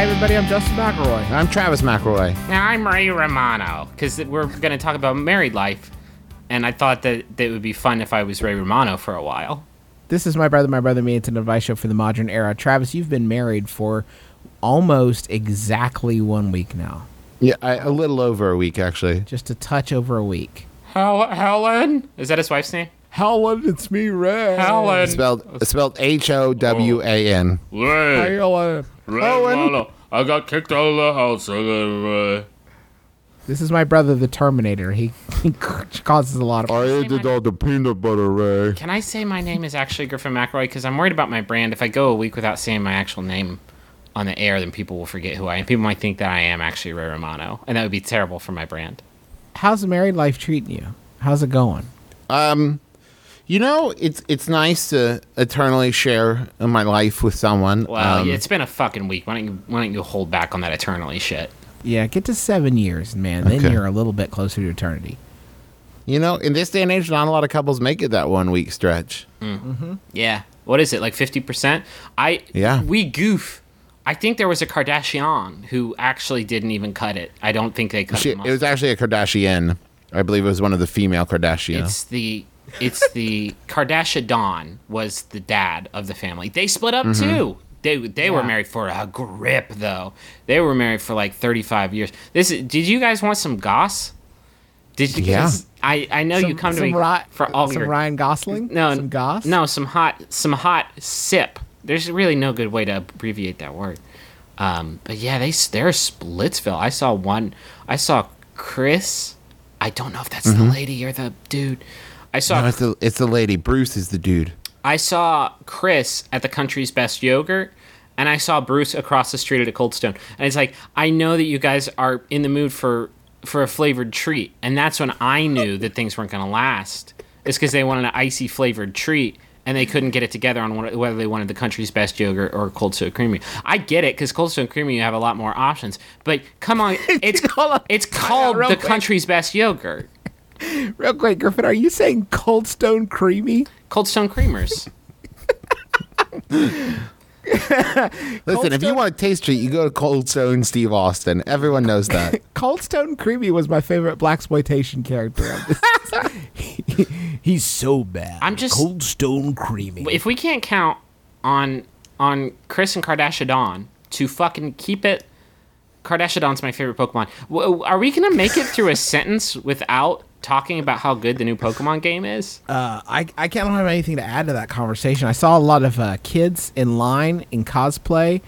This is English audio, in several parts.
Hi, everybody. I'm Justin McElroy. I'm Travis McElroy. Now I'm Ray Romano because we're going to talk about married life, and I thought that, that it would be fun if I was Ray Romano for a while. This is my brother, my brother, me. It's an advice show for the modern era. Travis, you've been married for almost exactly one week now, Yeah, I, a little over a week actually. just a touch over a week. Hel- Helen is that his wife's name? Helen, it's me, Ray. Helen. Spelled spelled H O W A N. Ray, Helen. Ray, Lalo, I got kicked out of the house. I Ray. This is my brother, the Terminator. He, he causes a lot of. I ate all the peanut butter, Ray. Can I say my name is actually Griffin McElroy? Because I'm worried about my brand. If I go a week without saying my actual name on the air, then people will forget who I am. People might think that I am actually Ray Romano, and that would be terrible for my brand. How's the married life treating you? How's it going? Um, you know, it's it's nice to eternally share my life with someone. Well, um, it's been a fucking week. Why don't you Why don't you hold back on that eternally shit? Yeah, get to seven years, man. Then you're a little bit closer to eternity. you know, in this day and age, not a lot of couples make it that one week stretch. Yeah. What is it like fifty percent? I Yeah. We goof. I think there was a Kardashian who actually didn't even cut it. I don't think they cut She, the it was actually a Kardashian. I believe it was one of the female Kardashians. It's the it's the Kardashian Don was the dad of the family. They split up too. They they were married for a grip though. They were married for like 35 years. This is, did you guys want some goss? Did you? Yeah. I I know you come to me Ri- for all some your Ryan Gosling. no some goss. No, some hot some hot sip. There's really no good way to abbreviate that word. Um, but yeah, they they're Splitsville. I saw one. I saw Kris. I don't know if that's the lady or the dude. I saw no, it's the it's the lady. Bruce is the dude. I saw Kris at the country's best yogurt, and I saw Bruce across the street at a Cold Stone. And it's like, I know that you guys are in the mood for for a flavored treat, and that's when I knew that things weren't going to last. It's because they wanted an icy flavored treat, and they couldn't get it together on what- whether they wanted the country's best yogurt or Cold Stone Creamy. I get it because Cold Stone Creamy you have a lot more options, but come on, it's it's called the country's best yogurt. Real quick, Griffin, are you saying Cold Stone Creamy? Cold Stone Creamers. Listen, if you want a taste treat, you go to Cold Stone Steve Austin. Everyone knows that. Cold Stone Creamy was my favorite blaxploitation character. He- he's so bad. I'm just- Cold Stone Creamy. if we can't count on on Kris and Kardashian to fucking keep it, Kardashian's my favorite Pokemon. W- Are we gonna make it through a sentence without talking about how good the new Pokemon game is? Uh, I I can't have anything to add to that conversation. I saw a lot of uh, kids in line in cosplay.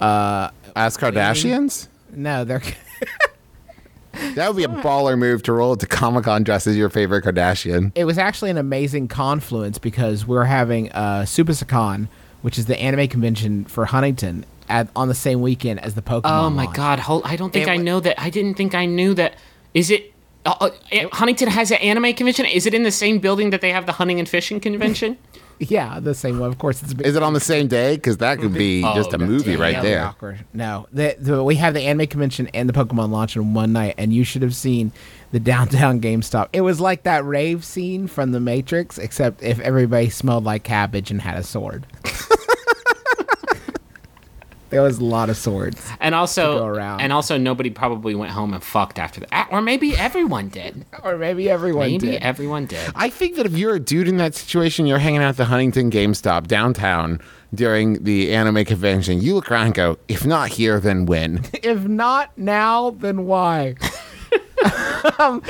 As Kardashians, No, they're that would be a baller move to roll to Comic Con dress as your favorite Kardashian. it was actually an amazing confluence because we're having uh, SuperSaCon, which is the anime convention for Huntington, at on the same weekend as the Pokemon. Oh my launch. god, hold, I don't think It I know that. I didn't think I knew that. Is it? Uh, uh, eh, Huntington has an anime convention. Is it in the same building that they have the hunting and fishing convention? Yeah, the same one. Of course, it's Is it on the same day? Because that could be Oh, just a that's movie right Really there. Awkward. No, the, the, we have the anime convention and the Pokemon launch in one night, and you should have seen the downtown GameStop. It was like that rave scene from The Matrix, except if everybody smelled like cabbage and had a sword. there was a lot of swords. And also, around. and also, nobody probably went home and fucked after that, or maybe everyone did. Or maybe everyone Maybe did. everyone did. I think that if you're a dude in that situation, you're hanging out at the Huntington GameStop downtown during the anime convention, you look around and go, if not here, then when? if not now, then why? um,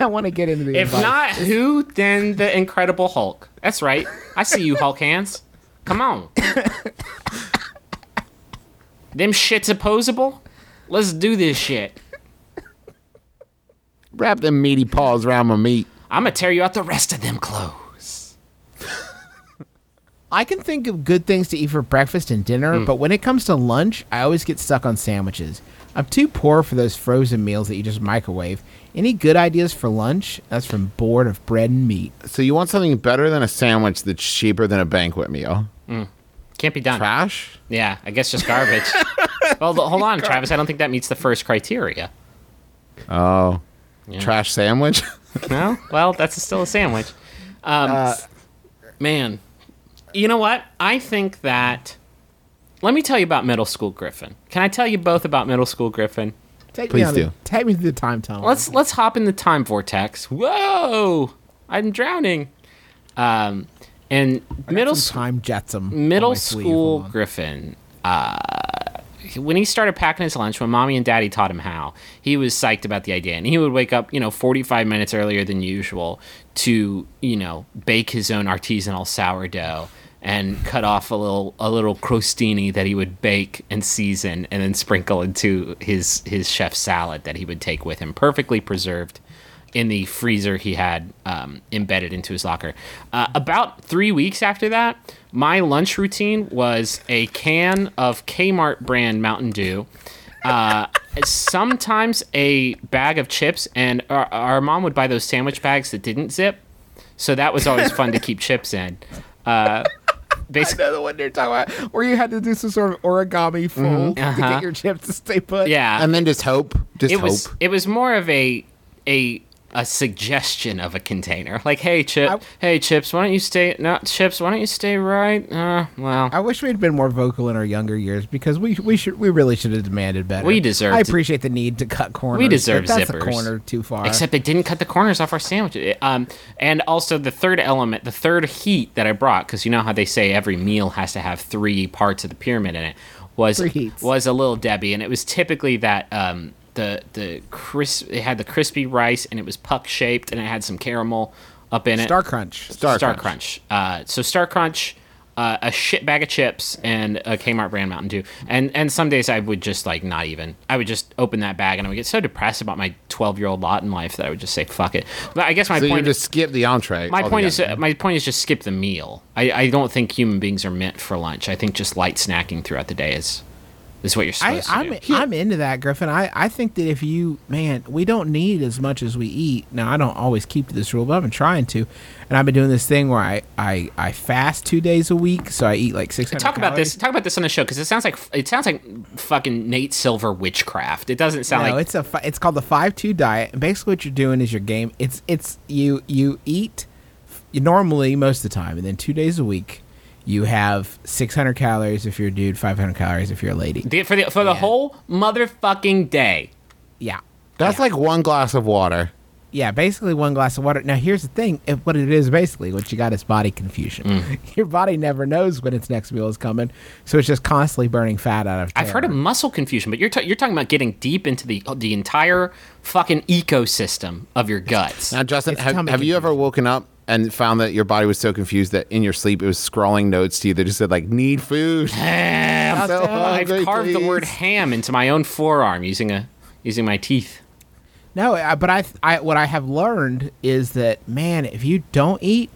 I want to get into the If advice. not who, then the Incredible Hulk. That's right. I see you, Hulk hands. Come on. Them shits opposable? Let's do this shit. Wrap them meaty paws around my meat. I'm gonna tear you out the rest of them clothes. I can think of good things to eat for breakfast and dinner, hmm. but when it comes to lunch, I always get stuck on sandwiches. I'm too poor for those frozen meals that you just microwave. Any good ideas for lunch? That's from Board of Bread and Meat. So you want something better than a sandwich that's cheaper than a banquet meal? Hmm. Can't be done. Trash? Yeah, I guess just garbage. well, th- hold on, Travis. I don't think that meets the first criteria. Oh, trash sandwich. No? Well, that's still a sandwich. Um, man, you know what? I think that. Let me tell you about middle school Griffin. Can I tell you both about middle school Griffin? Take Please me on do. The, take me through the time tunnel. Let's let's hop in the time vortex. Whoa! I'm drowning. Um, and middle time jetsam. middle school Griffin, uh, when he started packing his lunch, when mommy and daddy taught him how, he was psyched about the idea. And he would wake up, you know, 45 minutes earlier than usual to, you know, bake his own artisanal sourdough and cut off a little a little crostini that he would bake and season and then sprinkle into his his chef's salad that he would take with him perfectly preserved in the freezer he had um, embedded into his locker. Uh, about three weeks after that, my lunch routine was a can of Kmart brand Mountain Dew. Uh, sometimes a bag of chips, and our, our mom would buy those sandwich bags that didn't zip, so that was always fun to keep chips in. Uh, basically, know the one you're talking about, where you had to do some sort of origami fold to Uh-huh. get your chips to stay put. yeah, and then just hope. Just it hope. was it was more of a a a suggestion of a container. Like, hey Chip, I- hey Chips, why don't you stay? Not Chips, why don't you stay right? Uh, well, I wish we'd been more vocal in our younger years because we we should we really should have demanded better. We deserve. I to- appreciate the need to cut corners. We deserve but that's zippers. a corner too far. Except they didn't cut the corners off our sandwich. Um, and also the third element, the third heat that I brought, because you know how they say every meal has to have three parts of the pyramid in it, was was a little Debbie, and it was typically that um, the the crisp. It had the crispy rice, and it was puck shaped, and it had some caramel up in it. Star Crunch. Star Star Crunch. Crunch. Uh, so Star Crunch, uh, a shit bag of chips, and a Kmart brand Mountain Dew. And and some days I would just like not even. I would just open that bag, and I would get so depressed about my twelve year old lot in life that I would just say fuck it. But I guess my so you point. just skip the entree. my point is, uh, my point is just skip the meal. I, I don't think human beings are meant for lunch. I think just light snacking throughout the day is is what you're I, supposed to I'm do. I'm into that, Griffin. I, I think that if you man, we don't need as much as we eat. Now I don't always keep to this rule, but I've been trying to, and I've been doing this thing where I I, I fast two days a week, so I eat like six. Talk about this. Talk about this on the show because it sounds like it sounds like fucking Nate Silver witchcraft. It doesn't sound No, like it's a fi- it's called the five two diet. And basically, what you're doing is your game. It's it's you you eat you normally most of the time, and then two days a week, you have 600 calories if you're a dude, 500 calories if you're a lady. The- for the for the Yeah. whole motherfucking day. Yeah, That's like one glass of water. yeah. Basically, one glass of water. Now, here's the thing: if, what it is basically, what you got is body confusion. Mm. Your body never knows when its next meal is coming, so it's just constantly burning fat out of. I've heard of muscle confusion, but you're ta- you're talking about getting deep into the the entire fucking ecosystem of your guts. Now, Justin, have, have you ever woken up and found that your body was so confused that in your sleep it was scrawling notes to you that just said like "need food"? Ham. so I've hungry, carved the word ham into my own forearm using a using my teeth. No, I, but I, I what I have learned is that man, if you don't eat,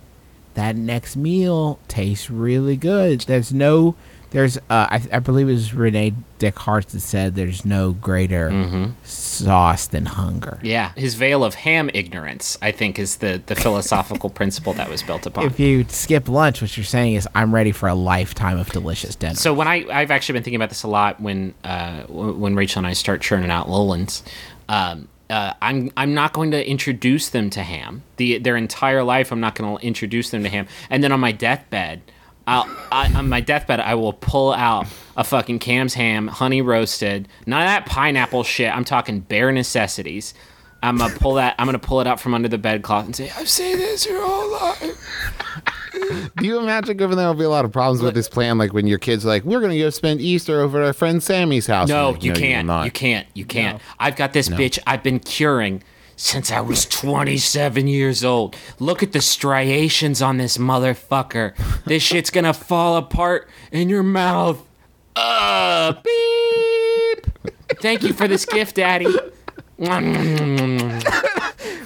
that next meal tastes really good. There's no, there's, uh, I, I believe it was Rene Descartes that said there's no greater sauce than hunger. Yeah, his veil of ham ignorance, I think, is the the philosophical principle that was built upon. If you skip lunch, what you're saying is I'm ready for a lifetime of delicious dinner. So when I I've actually been thinking about this a lot when uh, when Rachel and I start churning out Lowlands. Um, uh, I'm I'm not going to introduce them to ham. The their entire life, I'm not going to introduce them to ham. And then on my deathbed, I'll, I, on my deathbed, I will pull out a fucking Kahn's ham, honey roasted. None of that pineapple shit. I'm talking bare necessities. I'm gonna pull that. I'm gonna pull it out from under the bedcloth and say, "I've seen this your whole life." Do you imagine, given there will be a lot of problems with this plan, like when your kids are like, "We're going to go spend Easter over at our friend Sammy's house"? No, You're like, you will can't. not." You can't. You can't. I've got this bitch I've been curing since I was 27 years old. Look at the striations on this motherfucker. This shit's gonna fall apart in your mouth. Uh, beep. Thank you for this gift, Daddy.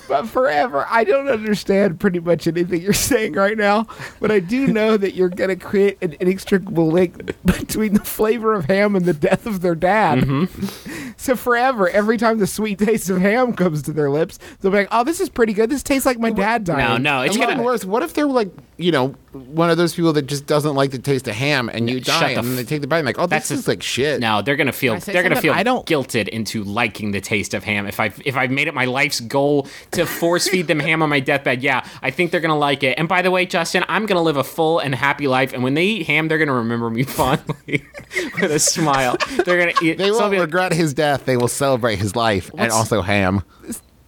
But forever, I don't understand pretty much anything you're saying right now. But I do know that you're going to create an inextricable link between the flavor of ham and the death of their dad. Mm-hmm. So forever, every time the sweet taste of ham comes to their lips, they'll be like, "Oh, this is pretty good. This tastes like my dad died." No, no, it's even worse. What if they're like, you know, one of those people that just doesn't like the taste of ham, and you die, and f- they take the bite, and like, oh, That's this a- is like shit. No, they're gonna feel they're gonna feel I don't- guilted into liking the taste of ham. If I if I've made it my life's goal to force feed them ham on my deathbed, yeah, I think they're gonna like it. And by the way, Justin, I'm gonna live a full and happy life. And when they eat ham, they're gonna remember me fondly with a smile. They're gonna eat. They I'll won't be like, regret his death. They will celebrate his life, and also ham.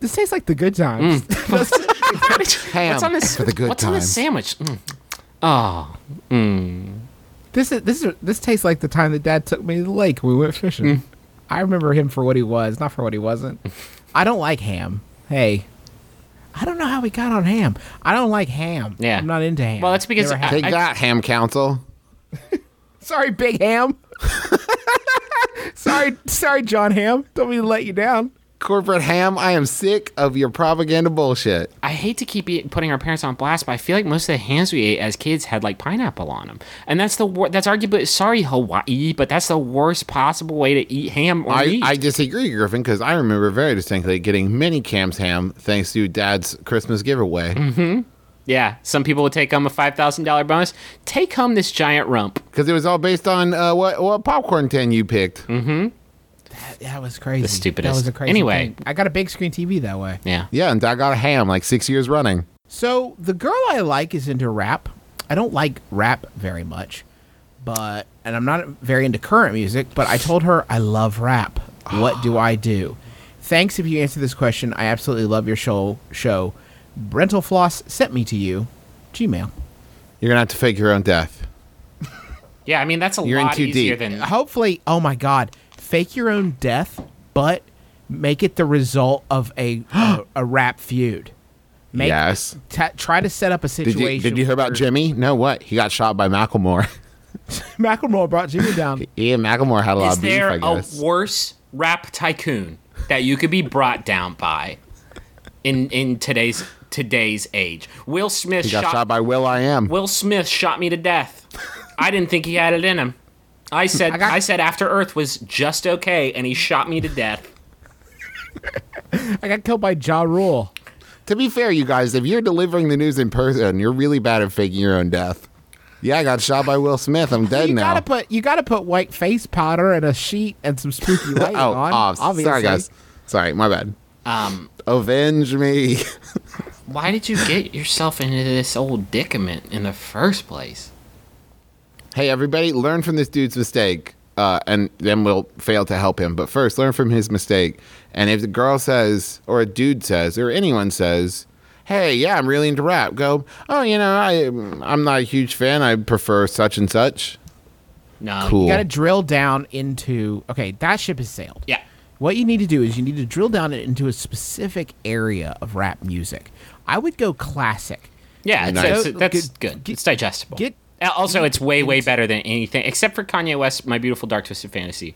This tastes like the good times. Mm. Ham What's on this? for the good what's on this times. sandwich? Mm. Oh, This is this is this tastes like the time that Dad took me to the lake. We went fishing. Mm. I remember him for what he was, not for what he wasn't. I don't like ham. Hey, I don't know how we got on ham. I don't like ham. Yeah. I'm not into ham. Well, that's because Never had- Take I- that, ham council. sorry, Big Ham. sorry, sorry, Jon Hamm. Don't mean to let you down. Corporate ham, I am sick of your propaganda bullshit. I hate to keep eat, putting our parents on blast, but I feel like most of the hams we ate as kids had like pineapple on them, and that's the wor- that's arguably sorry Hawaii, but that's the worst possible way to eat ham or I, meat. I disagree, Griffin, because I remember very distinctly getting many Kahn's ham thanks to Dad's Christmas giveaway. Mm-hmm. yeah, some people would take home a five thousand dollar bonus. Take home this giant rump. Because it was all based on uh, what what popcorn tin you picked. That was crazy. The stupidest. That was a crazy. Anyway. thing. I got a big screen TV that way. Yeah, Yeah, and I got a ham like six years running. So the girl I like is into rap. I don't like rap very much, but and I'm not very into current music. But I told her I love rap. What do I do? Thanks if you answer this question. I absolutely love your show. Show. Rental Floss sent me to you. Gmail. You're gonna have to fake your own death. yeah. I mean that's a You're in lot too easier deep. than Hopefully, oh my God, fake your own death, but make it the result of a a, a rap feud. Make, yes. ta- try to set up a Did situation. you, did you hear about Jimmy? No, what? He got shot by Macklemore. Macklemore brought Jimmy down. Ian Macklemore had a lot Is of beef, there I a guess. worse rap tycoon that you could be brought down by in in today's today's age? Will Smith he got shot, shot, by will.i.am. Will Smith shot me to death. I didn't think he had it in him. I said I, got- said After Earth was just okay, and he shot me to death. I got killed by Ja Rule. To be fair, you guys, if you're delivering the news in person, you're really bad at faking your own death. Yeah, I got shot by Will Smith. I'm dead you now. gotta put you gotta put white face powder and a sheet and some spooky lighting oh, on. oh, obviously. sorry, guys. Sorry, my bad. Um, Avenge me. why did you get yourself into this old dicament in the first place? Hey, everybody, learn from this dude's mistake, uh, and then we'll fail to help him. But first, learn from his mistake. And if the girl says, or a dude says, or anyone says, "Hey, yeah, I'm really into rap," go, "Oh, you know, I, I'm not a huge fan. I prefer such and such." No, Cool. You gotta drill down into okay, that ship has sailed. Yeah. What you need to do is you need to drill down into a specific area of rap music. I would go classic. Yeah, it's, Nice. it's- that's good. get- it's digestible. get- also, it's way way better than anything except for Kanye West, "My Beautiful Dark Twisted Fantasy,"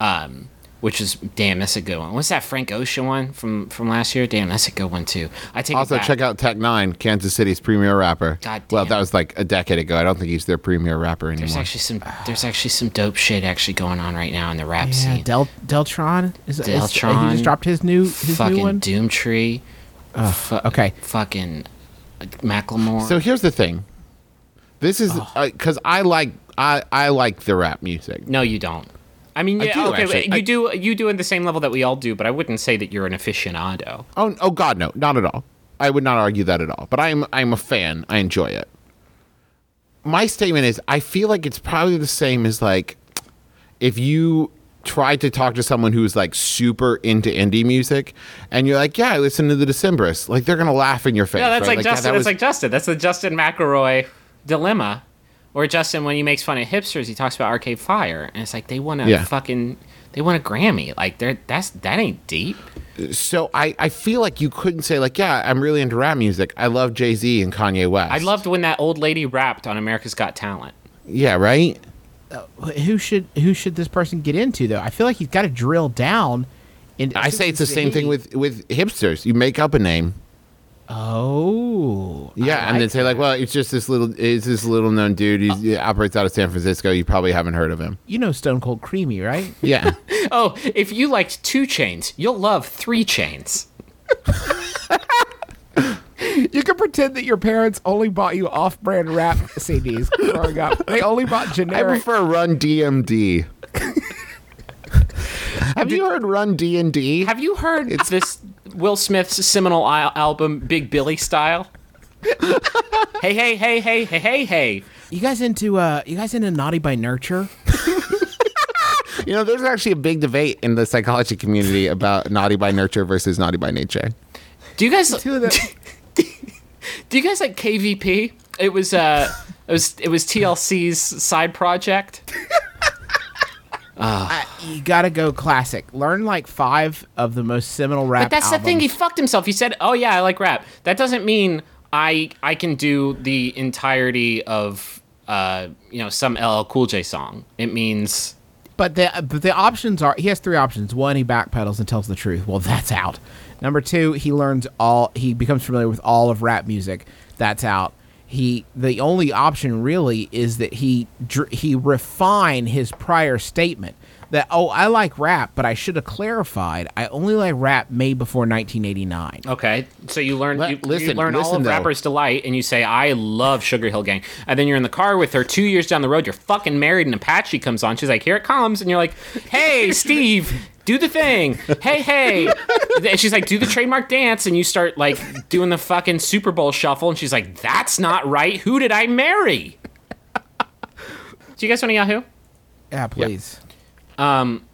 um, which is damn, that's a good one. What's that Frank Ocean one from from last year? Damn, that's a good one too. I take Also, check out Tech N9ne, Kansas City's premier rapper. God well, that was like a decade ago. I don't think he's their premier rapper anymore. There's anymore. actually some there's actually some dope shit actually going on right now in the rap Yeah, scene. Del Deltron is, is- Deltron, he just dropped his new his fucking new one. Doomtree. Fu- okay. Fucking uh, Macklemore. So here's the thing. This is Oh. because I like I I like the rap music. no, you don't. I mean, I do, okay, actually. you I- do you do at the same level that we all do, but I wouldn't say that you're an aficionado. Oh oh God, no, not at all. I would not argue that at all. But I'm I'm a fan. I enjoy it. My statement is I feel like it's probably the same as like if you try to talk to someone who's like super into indie music and you're like, yeah, I listen to the Decemberists. Like they're gonna laugh in your face. Yeah, that's right? like yeah, Justin. that that's was- like Justin. That's the Justin McElroy dilemma. Or Justin, when he makes fun of hipsters, he talks about Arcade Fire, and it's like they want a Yeah. fucking, they want a Grammy. Like they're that's that ain't deep. so I, I feel like you couldn't say like, yeah, I'm really into rap music. I love Jay Z and Kanye West. I loved when that old lady rapped on America's Got Talent. Yeah, right. uh, who should who should this person get into though? I feel like he's got to drill down. In, I say it's the same thing with with hipsters. You make up a name, Oh, yeah, I and then say like, well, it's just this little, it's this little known dude. He's, uh, he operates out of San Francisco. You probably haven't heard of him. you know Stone Cold Creamy, right? Yeah, Oh, if you liked 2 Chainz, you'll love three chains. You can pretend that your parents only bought you off-brand rap CDs growing up. They only bought generic. I prefer Run DMD. Have you heard Run D and D? Have you heard it's, this Will Smith's seminal al- album Big Billy Style? hey, hey, hey, hey, hey, hey, hey. You guys into uh? You guys into Naughty by Nurture? You know, there's actually a big debate in the psychology community about naughty by nurture versus naughty by nature. Do you guys Two of them. do you guys like KVP? It was uh it was it was TLC's side project. You gotta go classic. Learn like five of the most seminal rap. But that's the thing. He fucked himself. He said, "Oh yeah, I like rap." That doesn't mean I I can do the entirety of uh you know some LL Cool J song. It means But the but the options are he has three options. One, he backpedals and tells the truth. Well, that's out. Number two, he learns all. He becomes familiar with all of rap music. That's out. He the only option really is that he he refine his prior statement that oh I like rap, but I should have clarified I only like rap made before 1989. okay. So you learn Let- you, you listen, learn all of though. Rapper's Delight, and you say, "I love Sugar Hill Gang," and then you're in the car with her. Two years down the road, you're fucking married, and Apache comes on. She's like, "Here it comes," and you're like, "Hey, Steve." Do the thing. Hey, hey. And she's like, do the trademark dance. And you start like doing the fucking Super Bowl shuffle. And she's like, that's not right. Who did I marry? Do you guys want a Yahoo? Yeah, please. um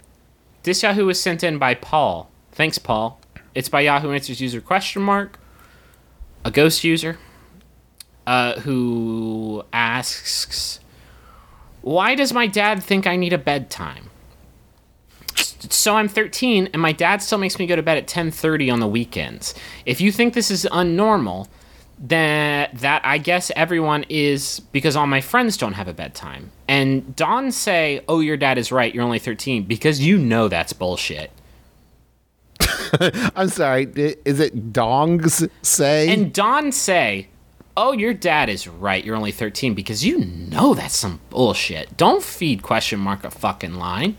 This Yahoo was sent in by Paul. Thanks, Paul. It's by Yahoo Answers user question mark, a ghost user, uh, who asks, "Why does my dad think I need a bedtime?" So I'm 13, and my dad still makes me go to bed at 10:30 on the weekends. If you think this is unnormal, then that I guess everyone is because all my friends don't have a bedtime. And Don say, "Oh, your dad is right. You're only 13," because you know that's bullshit. I'm sorry. Is it dongs say? And Don say, "Oh, your dad is right. You're only 13 because you know that's some bullshit. Don't feed question mark a fucking line."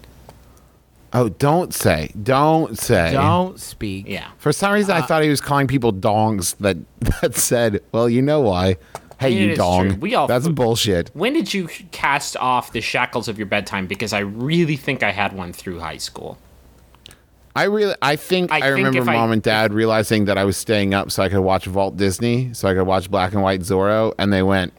Oh, don't say. Don't say. Don't speak. Yeah. For some reason, I uh, thought he was calling people dongs that that said, "Well, you know why." Hey, you is dong. true. We all- That's bullshit. When did you cast off the shackles of your bedtime? Because I really think I had one through high school. I really, I think I I, think remember if I- mom and dad realizing that I was staying up so I could watch Walt Disney, so I could watch Black and White Zorro, and they went,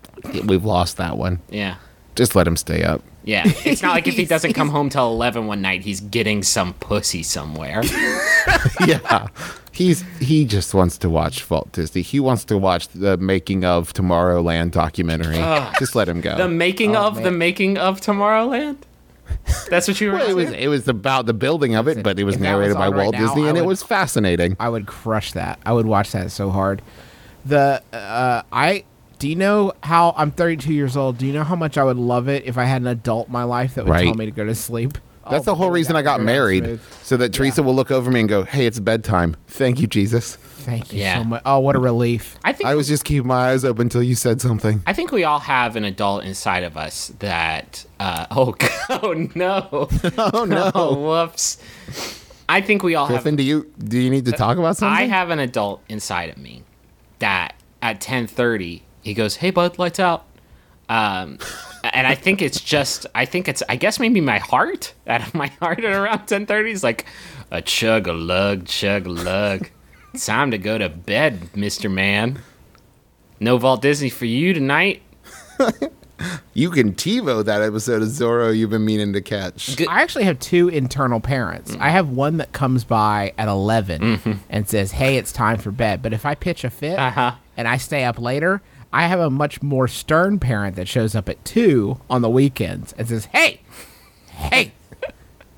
"We've lost that one. Yeah. Just let him stay up." Yeah. It's not like if he doesn't come home till 11 one night, he's getting some pussy somewhere. yeah, he's he just wants to watch Walt Disney. He wants to watch the making of Tomorrowland documentary. just let him go. The making Oh, of the making of Tomorrowland? That's what you were Well, it was it was about the building of it, but it was If narrated was by right Walt now, Disney, I and it was fascinating. I would crush that. I would watch that so hard. The uh, I do you know how I'm 32 years old? Do you know how much I would love it if I had an adult in my life that would Right. tell me to go to sleep? That's Oh, the whole reason I got married, so that Teresa will look over me and go, "Hey, it's bedtime. Thank you, Jesus." Thank you Yeah. so much. Oh, what a relief! I think I was just keeping my eyes open until you said something. I think we all have an adult inside of us that uh oh, oh no. Oh no, Oh whoops. I think we all have Griffin, do you do you need to talk about something? I have an adult inside of me that at 10:30 he goes, "Hey bud, lights out." Um and I think it's just I think it's I guess maybe my heart out of my heart at around 10:30 is like a chug a lug chug a lug. Time to go to bed, Mr. Man. No Walt Disney for you tonight. You can TiVo that episode of Zorro you've been meaning to catch. Good- I actually have two internal parents. I have one that comes by at 11 and says, "Hey, it's time for bed." But if I pitch a fit Uh-huh. and I stay up later, I have a much more stern parent that shows up at two on the weekends and says, "Hey, hey,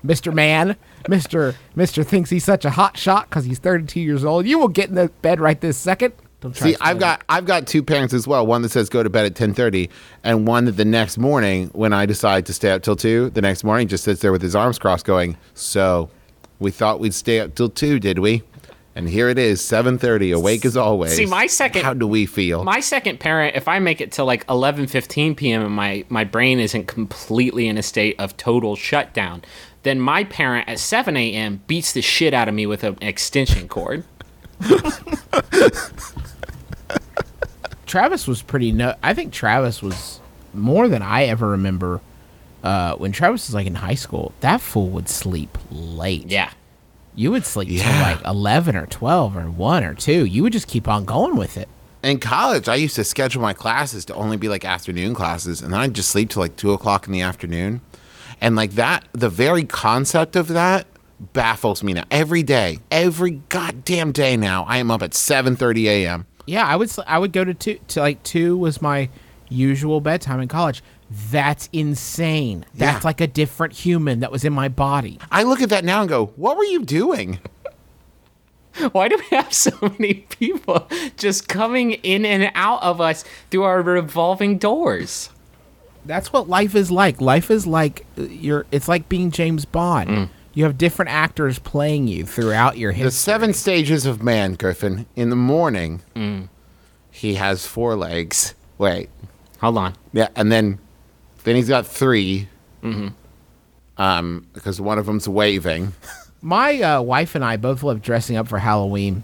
Mister Man, Mister Mister thinks he's such a hot shot because he's 32 years old. You will get in the bed right this second. Don't try See, I've got I've got two parents as well. One that says go to bed at ten thirty, and one that the next morning, when I decide to stay up till two, the next morning just sits there with his arms crossed, going, "So, we thought we'd stay up till two, did we?" And here it is, seven thirty, awake as always. See, my second- How do we feel? My second parent, if I make it till like 11:15 p.m. and my my brain isn't completely in a state of total shutdown, then my parent at 7 a.m. beats the shit out of me with an extension cord. Travis was pretty. No, I think Travis was more than I ever remember. Uh, when Travis was like in high school, that fool would sleep late. Yeah. You would sleep till like eleven or twelve or one or two. You would just keep on going with it. In college, I used to schedule my classes to only be like afternoon classes, and then I'd just sleep till like two o'clock in the afternoon. And like that, the very concept of that baffles me now. Every day, every goddamn day now, I am up at seven thirty a.m. Yeah, I would. I would go to two. To like two was my usual bedtime in college. That's insane. That's Yeah. like a different human that was in my body. I look at that now and go, "What were you doing?" Why do we have so many people just coming in and out of us through our revolving doors? That's what life is like. Life is like uh, you're. It's like being James Bond. Mm. You have different actors playing you throughout your The seven stages of man, Griffin. In the morning, he has four legs. Wait, Hold on. yeah, and then then he's got 3 Um, because one of them's waving. My uh, wife and I both love dressing up for Halloween,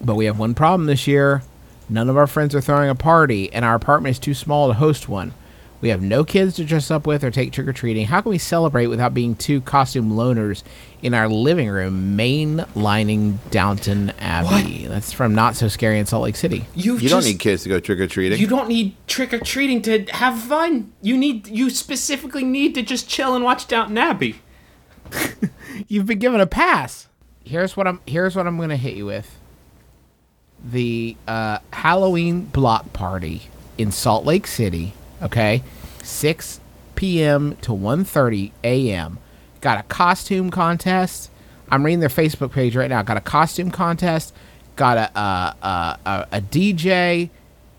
but we have one problem this year. None of our friends are throwing a party, and our apartment is too small to host one. We have no kids to dress up with or take trick or treating. How can we celebrate without being two costume loners in our living room, mainlining Downton Abbey? That's from Not So Scary in Salt Lake City. You, You don't need kids to go trick or treating. You don't need trick or treating to have fun. You need you specifically need to just chill and watch Downton Abbey. You've been given a pass. Here's what I'm. Here's what I'm gonna hit you with. The uh, Halloween block party in Salt Lake City. Okay, 6 p.m. to 1:30 a.m. Got a costume contest. I'm reading their Facebook page right now. Got a costume contest. Got a uh, uh, a, a DJ.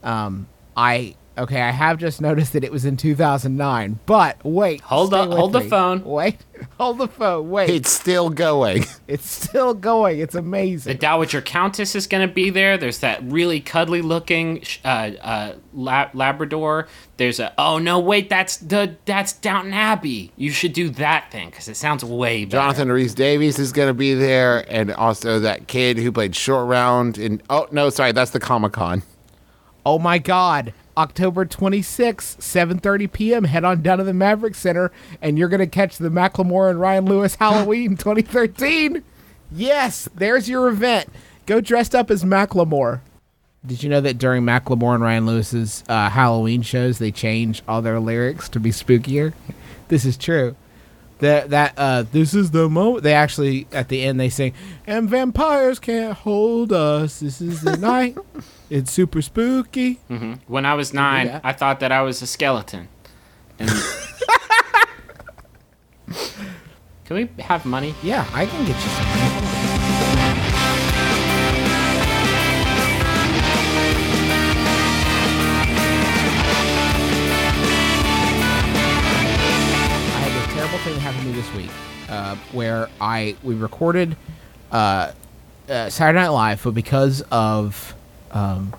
Um, I okay. I have just noticed that it was in 2009. But wait, Hold stay up- with hold the phone. Wait, hold the phone. Wait, It's still going. it's still going. It's amazing. The. Dowager Countess is going to be there. There's that really cuddly looking uh, uh, lab- Labrador. There's a oh no wait that's the that's Downton Abbey. You should do that thing because it sounds way better. Jonathan Rhys-Davies is going to be there, and also that kid who played Short Round. In oh no, sorry, that's the Comic Con. Oh my God. October 26th, 7.30 p.m. Head on down to the Maverik Center, and you're going to catch the Macklemore and Ryan Lewis Halloween 2013. Yes, there's your event. Go dressed up as Macklemore. Did you know that during Macklemore and Ryan Lewis's uh, Halloween shows, they change all their lyrics to be spookier? This is true. That that uh, this is the moment. They actually at the end they sing, "And vampires can't hold us. This is the night. It's super spooky." When I was nine, that. I thought that I was a skeleton. And Can we have money? Yeah, I can get you some. This terrible thing happen to me this week, uh, where I we recorded uh, uh, Saturday Night Live, but because of um,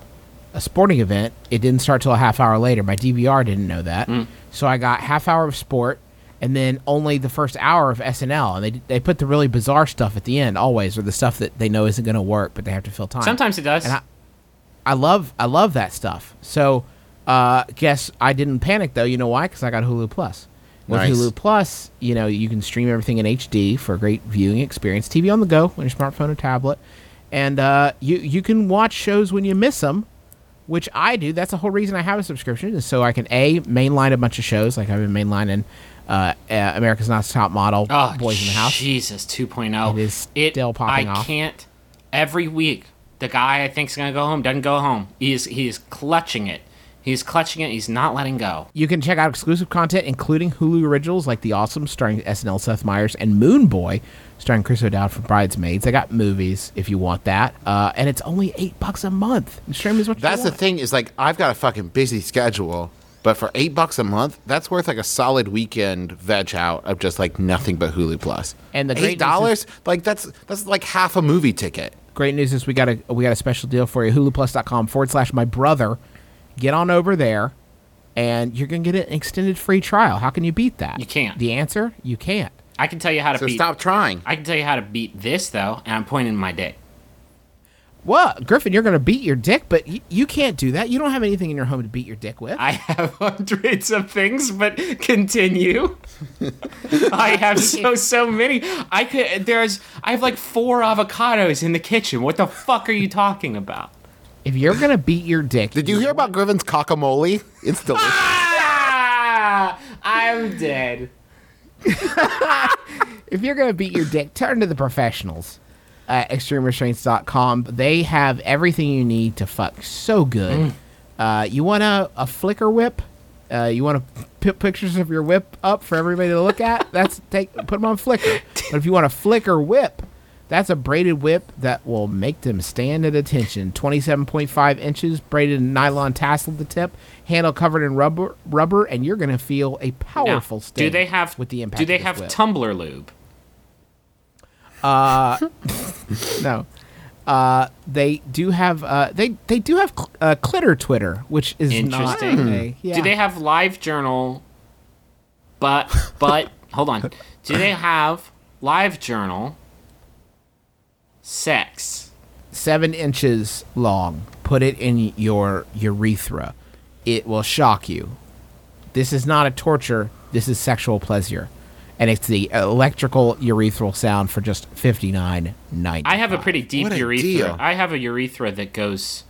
a sporting event, it didn't start till a half hour later. My DVR didn't know that, so I got half hour of sport, and then only the first hour of SNL. And they they put the really bizarre stuff at the end, always, or the stuff that they know isn't going to work, but they have to fill time. Sometimes it does. And I, I love I love that stuff. So, uh, guess I didn't panic though. You know why? Because I got Hulu Plus. With Nice. Hulu Plus, you know you can stream everything in HD for a great viewing experience. TV on the go on your smartphone or tablet, and uh, you you can watch shows when you miss them, which I do. That's the whole reason I have a subscription is so I can a mainline a bunch of shows like I've been mainlining uh, uh, America's Next Top Model, Oh, Boys in the House. Jesus 2.0. It is still popping I off. can't. Every week, the guy I think's gonna go home doesn't go home. He's he's clutching it. He's clutching it. He's not letting go. You can check out exclusive content, including Hulu originals like The Awesome, starring SNL Seth Meyers, and Moone Boy, starring Chris O'Dowd from Bridesmaids. They got movies if you want that, uh, and it's only eight bucks a month. Stream is what you That's the thing is like I've got a fucking busy schedule, but for eight bucks a month, that's worth like a solid weekend veg out of just like nothing but Hulu Plus. And the eight dollars, like that's that's like half a movie ticket. Great news is we got a we got a special deal for you. HuluPlus.com forward slash my brother. Get on over there, and you're gonna get an extended free trial. How can you beat that? You can't. The answer: you can't. I can tell you how to So beat. stop trying. I can tell you how to beat this though, and I'm pointing my dick. What, Griffin? You're gonna beat your dick, but y- you can't do that. You don't have anything in your home to beat your dick with. I have hundreds of things, but continue. I have so so many. I could. There's. I have like four avocados in the kitchen. What the fuck are you talking about? If you're gonna beat your dick, Did you hear about Griffin's cockamole? It's delicious. Ah! I'm dead. if you're gonna beat your dick, turn to the professionals at extremerestraints.com. They have everything you need to fuck so good. Uh, you want a, a flicker whip? Uh, you want to put pictures of your whip up for everybody to look at? That's take put them on Flickr. But if you want a flicker whip, that's a braided whip that will make them stand at attention. Twenty-seven point five inches, braided nylon tassel at the tip, handle covered in rubber, rubber, and you're gonna feel a Now, powerful sting. do they have? with the impact? Do they of have whip. tumbler lube? No. Uh, they do have uh, they they do have cl- uh, clitter Twitter, which is Interesting. Not a, yeah. Do they have live journal? But but hold on. Do they have live journal? Sex. seven inches long? Put it in your urethra. It will shock you. This is not a torture. This is sexual pleasure, and it's the electrical urethral sound for just fifty nine ninety. I have a pretty deep What a urethra. deal. I have a urethra that goes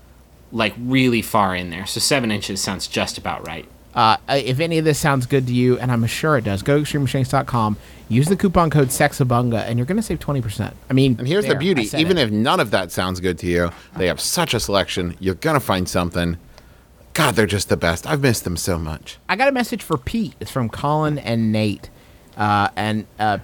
like really far in there. So seven inches sounds just about right. Uh, if any of this sounds good to you, and I'm sure it does, go to extrememachines.com, use the coupon code SEXABUNGA, and you're going to save 20%. I mean, And here's there, the beauty: even it. if none of that sounds good to you, they have such a selection. You're gonna find something. God, they're just the best. I've missed them so much. I got a message for Pete. It's from Colin and Nate. Uh, and uh,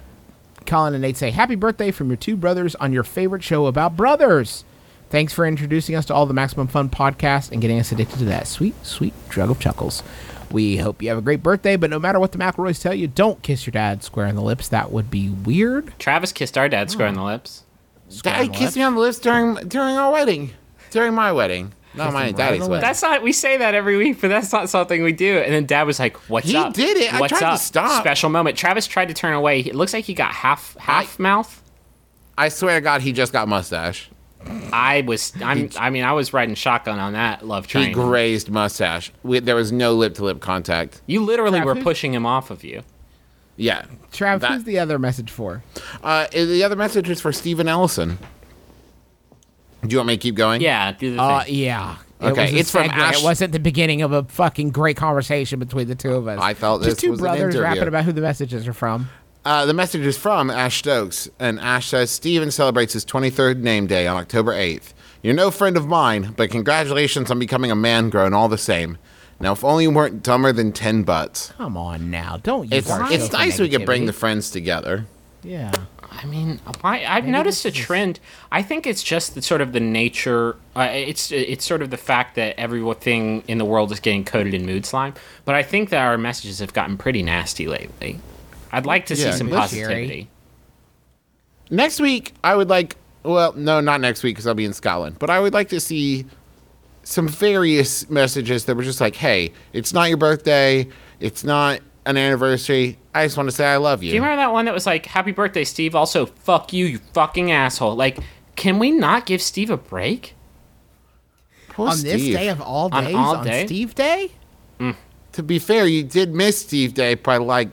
Colin and Nate say, Happy birthday from your two brothers on your favorite show about brothers. Thanks for introducing us to all the Maximum Fun podcast and getting us addicted to that sweet, sweet drug of chuckles. We hope you have a great birthday, but no matter what the McElroys tell you, don't kiss your dad square on the lips. That would be weird. Travis kissed our dad square in the lips. Square Daddy in the kissed me on the lips during during our wedding, during my wedding, not my him right daddy's wedding. That's not. We say that every week, but that's not something we do. And then Dad was like, "What's He up?" did it. I What's tried to stop. Special moment. Travis tried to turn away. It looks like he got half half mouth. I swear to God, he just got mustache. I was. I'm. I mean, I was riding shotgun on that love train. He grazed mustache. We, there was no lip to lip contact. you literally were pushing him off of you. Yeah. Trav, That- who's the other message for? Uh, the other message is for Stephen Ellison. Do you want me to keep going? Yeah. Do the Uh, thing. yeah. Okay, was a it's from segue. Ash- It wasn't the beginning of a fucking great conversation between the two of us. I felt Just this two was an brothers interview. rapping about who the messages are from. Uh, the message is from Ash Stokes, and Ash says Steven celebrates his 23rd name day on October 8th. You're no friend of mine, but congratulations on becoming a man grown all the same. Now, if only you weren't dumber than 10 butts. Come on now, don't you? It's, our it's nice we can bring the friends together. yeah. I mean, I, I've noticed a trend. I think it's just the sort of the nature. Uh, it's it's sort of the fact that everything in the world is getting coated in mood slime. But I think that our messages have gotten pretty nasty lately. I'd like to see some that's positivity. Next week, I would like, well, no, not next week because I'll be in Scotland, but I would like to see some various messages that were just like, hey, it's not your birthday, it's not an anniversary. I just want to say I love you. Do you remember that one that was like, "Happy birthday, Steve"? Also, fuck you, you fucking asshole. Like, can we not give Steve a break? Poor On this day of all On days, all on day? Steve Day? Mm. to be fair, you did miss Steve Day by like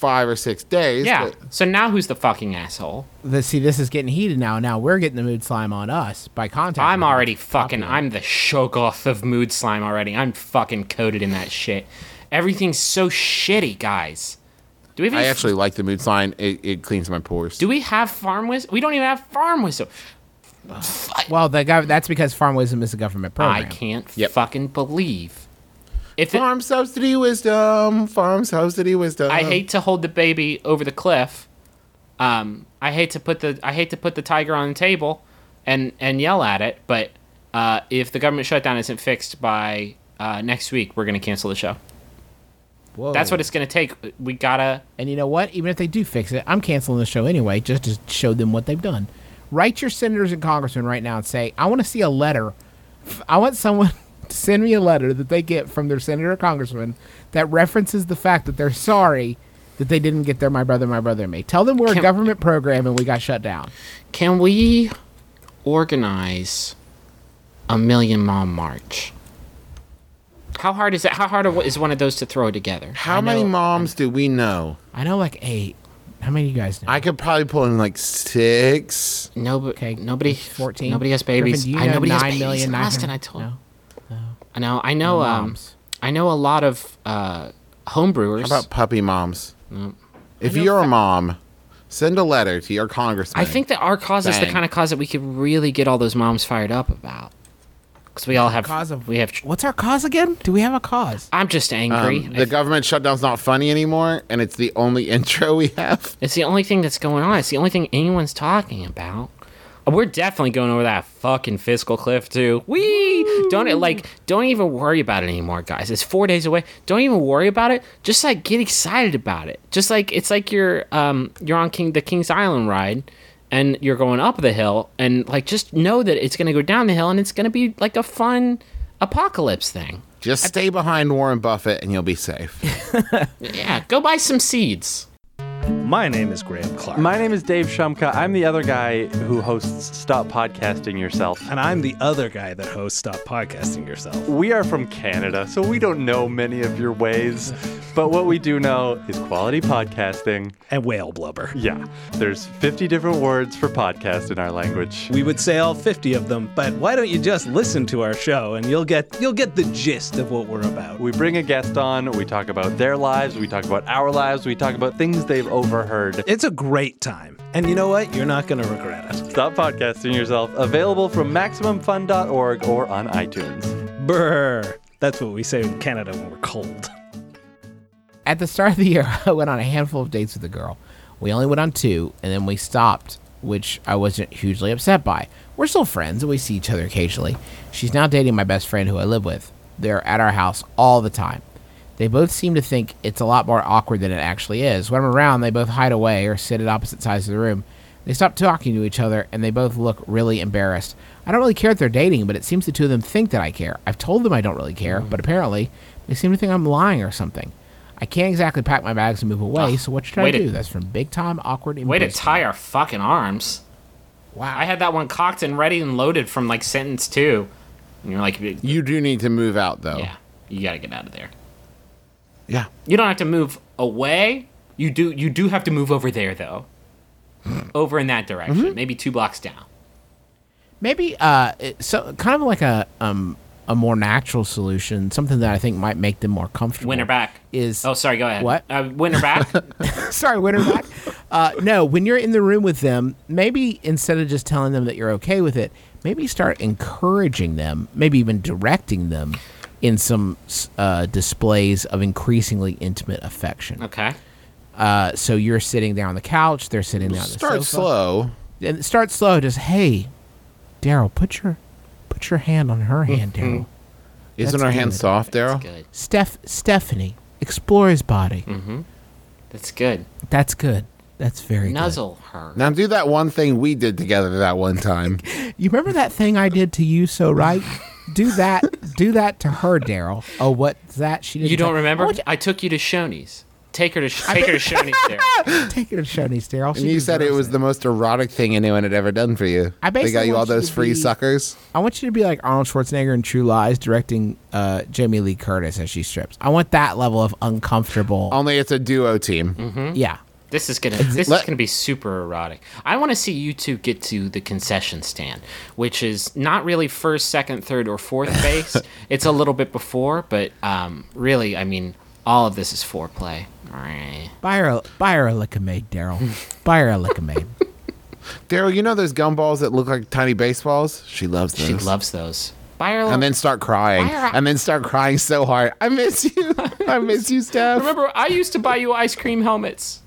five or six days. Yeah. but- So now who's the fucking asshole? The, see, this is getting heated now. Now we're getting the mood slime on us by contact. I'm already fucking. I'm the Shoggoth of mood slime already. I'm fucking coated in that shit. Everything's so shitty, guys. Do we have I actually like the mood slime. It, it cleans my pores. Do we have farm wisdom? We don't even have farm wisdom. Well, the gov- that's because Farm Wisdom is a government program. I can't Yep. fucking believe. If it, farm subsidy wisdom. Farm subsidy wisdom. I hate to hold the baby over the cliff. um, I hate to put the I hate to put the tiger on the table and and yell at it, but uh, if the government shutdown isn't fixed by uh, next week, we're going to cancel the show. Whoa. That's what it's going to take. We gotta. And you know what? Even if they do fix it, I'm canceling the show anyway, just to show them what they've done. Write your senators and congressmen right now and say, I want to see a letter. I want someone to send me a letter that they get from their senator or congressman that references the fact that they're sorry that they didn't get their My Brother, My Brother and Me. Tell them we're a government program and we got shut down. Can we organize a Million Mom March? How hard is it? How hard is one of those to throw together? How I many know- moms do we know? I know like eight. How many of you guys know? I could probably pull in like six. No, Okay, nobody, 14. nobody has babies. Griffin, you I know nobody has 9 babies million, Austin. I told. No. I know. I know. Um. I know a lot of uh, home brewers. How about puppy moms? Mm. If I you're a mom, send a letter to your congressman. I think that our cause is the kind of cause that we could really get all those moms fired up about. Because we all have. Cause of we have. What's our cause again? Do we have a cause? I'm just angry. um, the government shutdown's not funny anymore, and it's the only intro we have. It's the only thing that's going on. It's the only thing anyone's talking about. Uh, We're definitely going over that fucking fiscal cliff too. We don't like don't even worry about it anymore, guys. It's four days away. Don't even worry about it. Just like get excited about it. Just like it's like you're um you're on King the King's Island ride and you're going up the hill and like just know that it's gonna go down the hill and it's gonna be like a fun apocalypse thing. Just stay behind Warren Buffett, and you'll be safe. Yeah, go buy some seeds. My name is Graham Clark. My name is Dave Shumka. I'm the other guy who hosts Stop Podcasting Yourself. and I'm the other guy that hosts Stop Podcasting Yourself. We are from Canada, so we don't know many of your ways. But what we do know is quality podcasting. And whale blubber. Yeah, there's 50 different words for podcast in our language. We would say all 50 of them, but why don't you just listen to our show and you'll get you'll get the gist of what we're about. We bring a guest on, we talk about their lives, we talk about our lives, we talk about things they've overheard. It's a great time. And you know what? You're not going to regret it. Stop Podcasting Yourself, available from MaximumFun.org or on iTunes. Brr. That's what we say in Canada when we're cold. At the start of the year, I went on a handful of dates with a girl. We only went on two, and then we stopped, which I wasn't hugely upset by. We're still friends, and we see each other occasionally. She's now dating my best friend who I live with. They're at our house all the time. They both seem to think it's a lot more awkward than it actually is. When I'm around, they both hide away or sit at opposite sides of the room. They stop talking to each other, and they both look really embarrassed. I don't really care if they're dating, but it seems the two of them think that I care. I've told them I don't really care, but mm. apparently they seem to think I'm lying or something. I can't exactly pack my bags and move away, so what should I way to- do? That's from big time awkward. Way to embarrassment. tie our fucking arms. Wow. I had that one cocked and ready and loaded from like sentence two. And you're like, You do need to move out, though. yeah, you gotta get out of there. Yeah. You don't have to move away. You do. You do have to move over there though. over in that direction, maybe two blocks down. Maybe uh, so kind of like a um a more natural solution, something that I think might make them more comfortable. Winter back. is Oh, sorry. Go ahead. What? Uh, winter back. sorry, winter back. Uh, no, when you're in the room with them, maybe instead of just telling them that you're okay with it, maybe start encouraging them, maybe even directing them in some uh, displays of increasingly intimate affection. okay. Uh, so you're sitting there on the couch, they're sitting there on the Start sofa. slow. and start slow. Just hey, Daryl, put your put your hand on her hand, Daryl. Isn't That's our hand soft, Daryl? Good. Steph, Stephanie, explore his body. Mm-hmm. That's good. That's good. That's very good. Nuzzle her. Now do that one thing we did together that one time. You remember that thing I did to you so right? do that. Do that to her, Daryl. Oh, what's that? She didn't You don't tell- remember? I I took you to Shoney's. Take her to sh- take her to Shoney's there. take her to Shoney's, Daryl. And you said it was the most erotic thing anyone had ever done for you. I they got basically you all want you those to free be- suckers. I want you to be like Arnold Schwarzenegger in True Lies, directing uh, Jamie Lee Curtis as she strips. I want that level of uncomfortable. Only it's a duo team. Mm-hmm. Yeah. This is gonna this is gonna be super erotic. I want to see you two get to the concession stand, which is not really first, second, third, or fourth base. it's a little bit before, but um, really, I mean, all of this is foreplay. Alright. Buy her, a- buy her a Lik-M-Aid, Daryl. buy her a Lik-M-Aid. Daryl, you know those gumballs that look like tiny baseballs? She loves those. She loves those. Buy her. and then start crying. Buy a- And then start crying so hard. I miss you. I miss you, Steph. remember, I used to buy you ice cream helmets.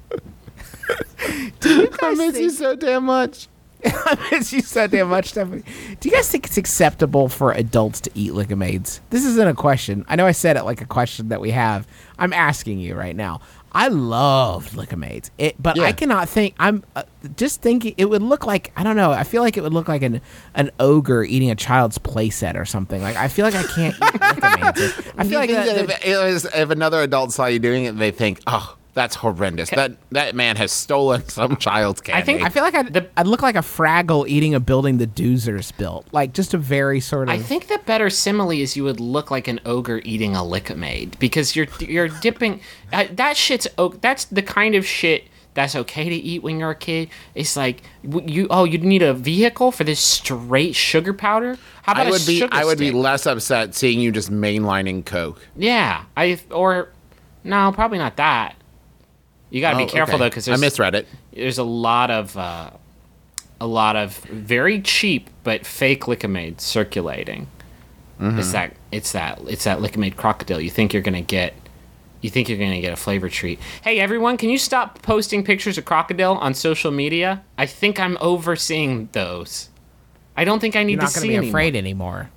I miss you so damn much. I miss you so damn much, Stephanie. Do you guys think it's acceptable for adults to eat Lik-M-Aids? This isn't a question. I know I said it like a question that we have. I'm asking you right now. I loved Lik-M-Aids, it, but I cannot think. I'm uh, just thinking it would look like I don't know. I feel like it would look like an an ogre eating a child's playset or something. Like I feel like I can't eat Lik-M-Aids. I feel you like that- that if, if another adult saw you doing it, they think, "Oh, that's horrendous. That that man has stolen some child's candy." I think- I feel like I'd, The- I'd look like a Fraggle eating a building the Doozers built. Like just a very sort of. I think the better simile is you would look like an ogre eating a Lik-M-Aid because you're you're dipping uh, that shit's o- that's the kind of shit that's okay to eat when you're a kid. It's like w- you oh you need a vehicle for this straight sugar powder. How about I a would be sugar I would be stick? less upset seeing you just mainlining Coke. Yeah, I or no, probably not that. You got to Oh, be careful okay. though, because I misread it. there's a lot of uh, a lot of very cheap but fake Lik-M-Aid circulating. Mm-hmm. It's that it's that it's that Lik-M-Aid krokodil. You think you're gonna get you think you're gonna get a flavor treat. Hey everyone, can you stop posting pictures of krokodil on social media? I think I'm overseeing those. I don't think I need you're not to going see to be anymore. afraid anymore.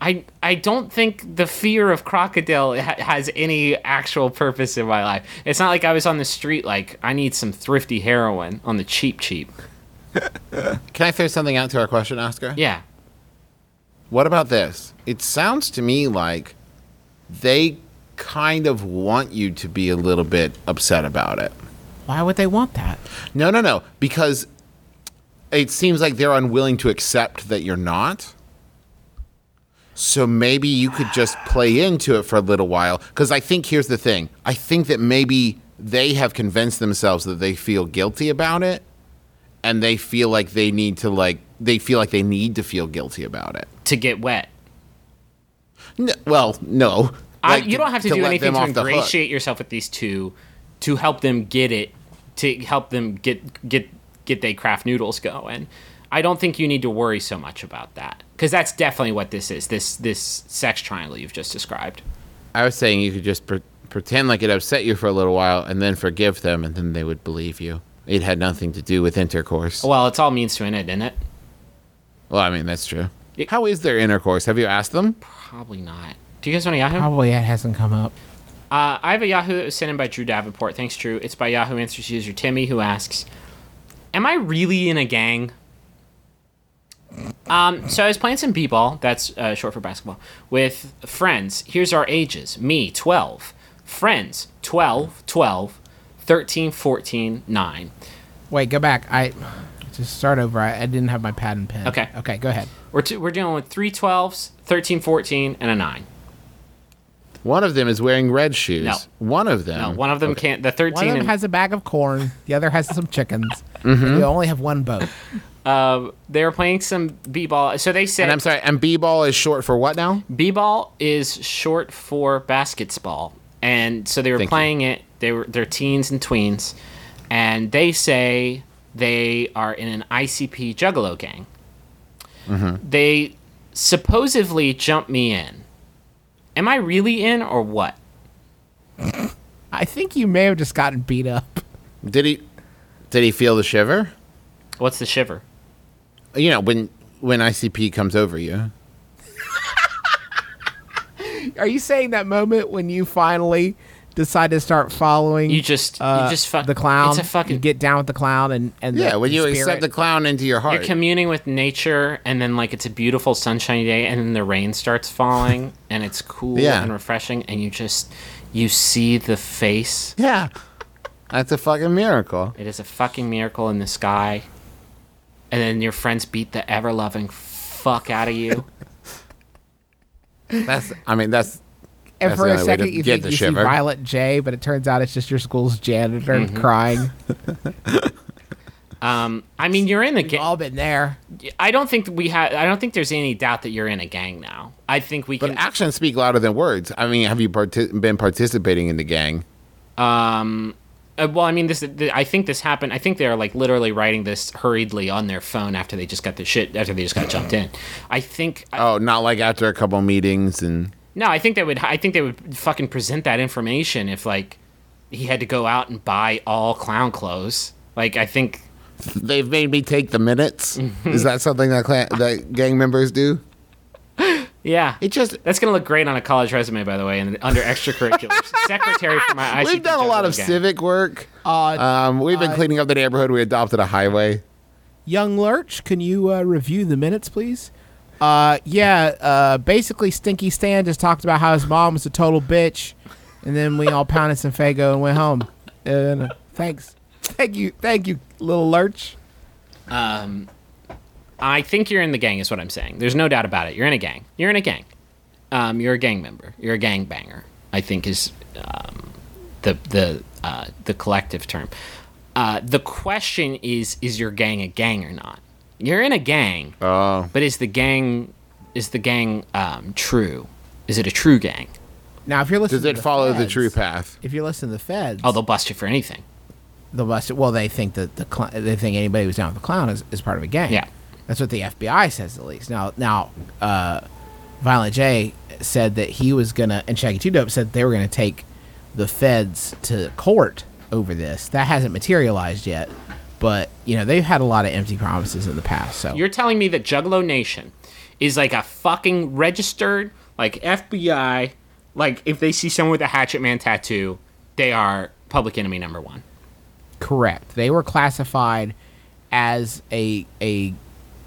I I don't think the fear of krokodil ha- has any actual purpose in my life. It's not like I was on the street like I need some thrifty heroin on the cheap cheap. Can I throw something out to our question, Oscar? Yeah. What about this? It sounds to me like they kind of want you to be a little bit upset about it. Why would they want that? No, no, no. Because it seems like they're unwilling to accept that you're not. So maybe you could just play into it for a little while. Because I think here's the thing I think that maybe they have convinced themselves that they feel guilty about it. And they feel like they need to, like, they feel like they need to feel guilty about it. To get wet. N- well, no. I, Like, you don't have to, do anything to off the hook. ingratiate yourself with these two to help them get it to help them get get get their craft noodles going. I don't think you need to worry so much about that because that's definitely what this is. This this sex triangle you've just described. I was saying you could just pre- pretend like it upset you for a little while and then forgive them, and then they would believe you. It had nothing to do with intercourse. Well, it's all means to an end, isn't it? Well, I mean, that's true. It- How is their intercourse? Have you asked them? Probably not. Do you guys want a Yahoo? Probably it hasn't come up. Uh, I have a Yahoo that was sent in by Drew Davenport. Thanks, Drew. It's by Yahoo Answers user Timmy, who asks, "Am I really in a gang?" Um, so I was playing some b-ball. That's uh, short for basketball with friends. Here's our ages: me, 12; friends, 12, 12, 13, 14, 9. Wait, go back. I just start over. I, I didn't have my pad and pen. Okay. Okay, go ahead. We're t- we're dealing with three 12s, 13, 14, and a nine. One of them is wearing red shoes. No. One of them. No, one of them Okay. can't. The 13 One of them and- has a bag of corn. The other has some chickens. Mm-hmm. And you only have one boat. Uh, they were playing some b-ball. So they said And I'm sorry. And b-ball is short for what now? B-ball is short for basketball, and so they were Thank you. playing it. They were they're teens and tweens, and they say they are in an ICP Juggalo gang. Mm-hmm. They supposedly jump me in. Am I really in or what? I think you may have just gotten beat up. Did he? Did he feel the shiver? What's the shiver? You know when when ICP comes over you. Are you saying that moment when you finally decide to start following You just uh, you just fuck the clown? It's a fucking you get down with the clown and and Yeah, the, when you the accept the clown into your heart. You're communing with nature, and then like it's a beautiful sunshiny day, and then the rain starts falling, and it's cool Yeah. and refreshing, and you just you see the face. yeah. That's a fucking miracle. It is a fucking miracle in the sky, and then your friends beat the ever loving fuck out of you. That's. I mean, that's. And for the a only way to second, you get think you shiver. see Violent J, but it turns out it's just your school's janitor Mm-hmm. crying. Um, I mean, you're in the We've gang. all been there. I don't think we have. I don't think there's any doubt that you're in a gang now. I think we But can. actions speak louder than words. I mean, have you parti- been participating in the gang? Um, uh, well, I mean, this. th- I think this happened. I think they're like literally writing this hurriedly on their phone after they just got the shit. After they just got jumped in. I think. Oh, not like after a couple meetings and. No, I think they would. I think they would fucking present that information if like he had to go out and buy all clown clothes. Like I think They've made me take the minutes. Is that something that clan, that gang members do? Yeah. It just That's gonna look great on a college resume, by the way, and under extracurriculars. Secretary for my ICP we've done a lot of Juggalo gang. civic work. Uh, Um, we've been cleaning up the neighborhood. We adopted a highway. Young Lurch, can you uh, review the minutes, please? Uh, yeah. Uh, basically, Stinky Stan just talked about how his mom was a total bitch, and then we all pounded some Faygo and went home. And uh, thanks, thank you, thank you, little Lurch. Um, I think you're in the gang, is what I'm saying. There's no doubt about it. You're in a gang. You're in a gang. Um, you're a gang member. You're a gang banger. I think is um, the the uh, the collective term. Uh, the question is: Is your gang a gang or not? You're in a gang, Oh, but is the gang is the gang um, true? Is it a true gang? Now, if you're listening, does to it the follow the true path? If you're listening to the feds, Oh, they'll bust you for anything. they'll bust it. Well, they think that the cl- they think anybody who's down with the clown is, is part of a gang. Yeah. That's what the FBI says at least. Now, now, uh, Violent J said that he was gonna, and Shaggy Two Dope said they were gonna take the feds to court over this. That hasn't materialized yet, but you know they've had a lot of empty promises in the past. So You're telling me that Juggalo Nation is like a fucking registered, like FBI, like if they see someone with a Hatchet Man tattoo, they are public enemy number one. correct. They were classified as a a